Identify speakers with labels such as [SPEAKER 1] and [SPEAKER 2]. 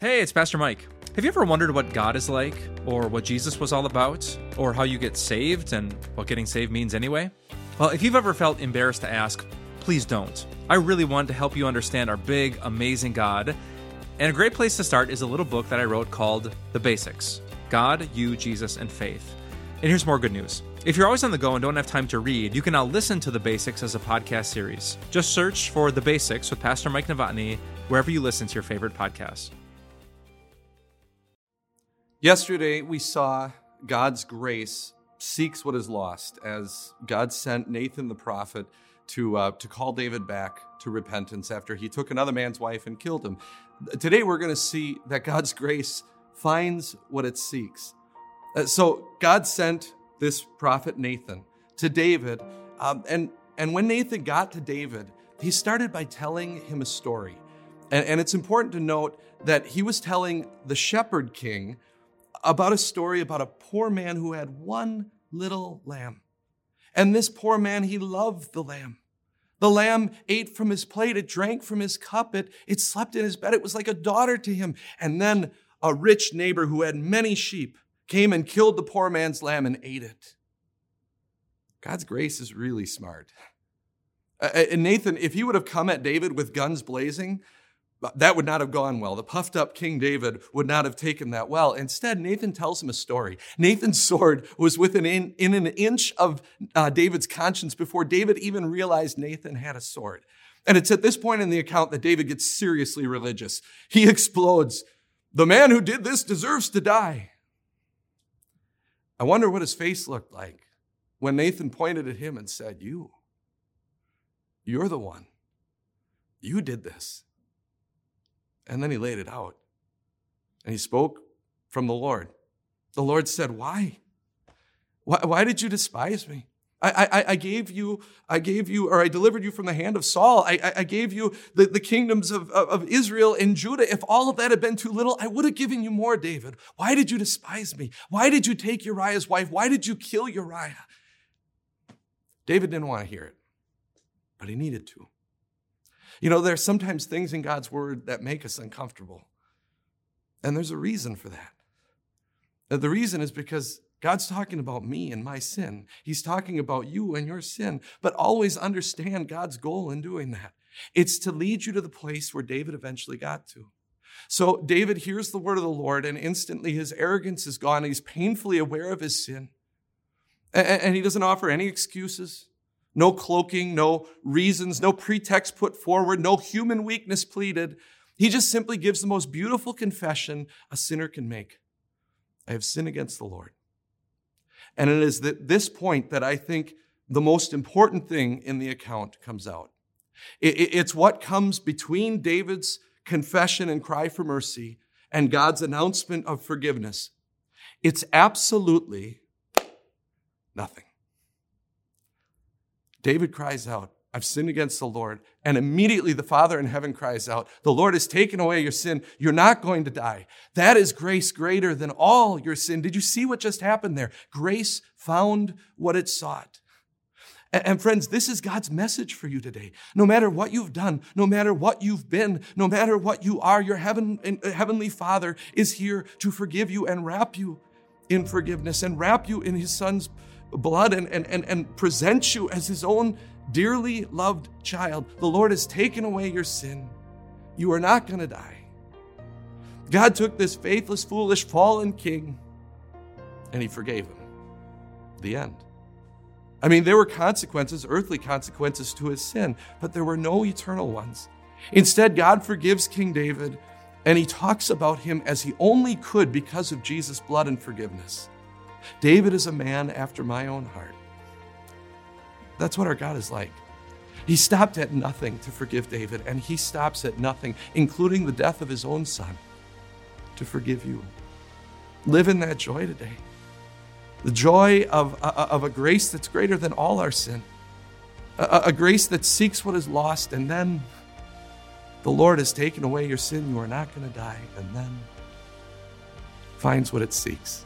[SPEAKER 1] Hey, it's Pastor Mike. Have you ever wondered what God is like, or what Jesus was all about, or how you get saved and what getting saved means anyway? Well, if you've ever felt embarrassed to ask, please don't. I really want to help you understand our big, amazing God. And a great place to start is a little book that I wrote called The Basics God, You, Jesus, and Faith. And here's more good news. If you're always on the go and don't have time to read, you can now listen to The Basics as a podcast series. Just search for The Basics with Pastor Mike Novotny wherever you listen to your favorite podcasts.
[SPEAKER 2] Yesterday, we saw God's grace seeks what is lost as God sent Nathan the prophet to, uh, to call David back to repentance after he took another man's wife and killed him. Today, we're going to see that God's grace finds what it seeks. Uh, so, God sent this prophet Nathan to David, um, and, and when Nathan got to David, he started by telling him a story. And, and it's important to note that he was telling the shepherd king about a story about a poor man who had one little lamb. And this poor man, he loved the lamb. The lamb ate from his plate, it drank from his cup, it, it slept in his bed. It was like a daughter to him. And then a rich neighbor who had many sheep came and killed the poor man's lamb and ate it. God's grace is really smart. Uh, and Nathan, if he would have come at David with guns blazing, that would not have gone well. The puffed up King David would not have taken that well. Instead, Nathan tells him a story. Nathan's sword was within in, in an inch of uh, David's conscience before David even realized Nathan had a sword. And it's at this point in the account that David gets seriously religious. He explodes. The man who did this deserves to die. I wonder what his face looked like when Nathan pointed at him and said, You, you're the one. You did this. And then he laid it out. And he spoke from the Lord. The Lord said, Why? Why, why did you despise me? I, I, I, gave you, I gave you, or I delivered you from the hand of Saul. I, I, gave you the, the kingdoms of, of Israel and Judah. If all of that had been too little, I would have given you more, David. Why did you despise me? Why did you take Uriah's wife? Why did you kill Uriah? David didn't want to hear it, but he needed to. You know, there's sometimes things in God's word that make us uncomfortable. And there's a reason for that. The reason is because God's talking about me and my sin. He's talking about you and your sin. But always understand God's goal in doing that. It's to lead you to the place where David eventually got to. So David hears the word of the Lord, and instantly his arrogance is gone. He's painfully aware of his sin. And he doesn't offer any excuses. No cloaking, no reasons, no pretext put forward, no human weakness pleaded. He just simply gives the most beautiful confession a sinner can make I have sinned against the Lord. And it is at this point that I think the most important thing in the account comes out. It's what comes between David's confession and cry for mercy and God's announcement of forgiveness. It's absolutely nothing. David cries out, I've sinned against the Lord. And immediately the Father in heaven cries out, The Lord has taken away your sin. You're not going to die. That is grace greater than all your sin. Did you see what just happened there? Grace found what it sought. And friends, this is God's message for you today. No matter what you've done, no matter what you've been, no matter what you are, your heaven, uh, heavenly Father is here to forgive you and wrap you in forgiveness and wrap you in his son's blood and, and, and, and present you as his own dearly loved child. The Lord has taken away your sin. You are not going to die. God took this faithless, foolish, fallen king and he forgave him. The end. I mean, there were consequences, earthly consequences to his sin, but there were no eternal ones. Instead, God forgives King David and he talks about him as he only could because of Jesus' blood and forgiveness. David is a man after my own heart. That's what our God is like. He stopped at nothing to forgive David, and he stops at nothing, including the death of his own son, to forgive you. Live in that joy today. The joy of, uh, uh, of a grace that's greater than all our sin, a, a grace that seeks what is lost, and then the Lord has taken away your sin. You are not going to die, and then finds what it seeks.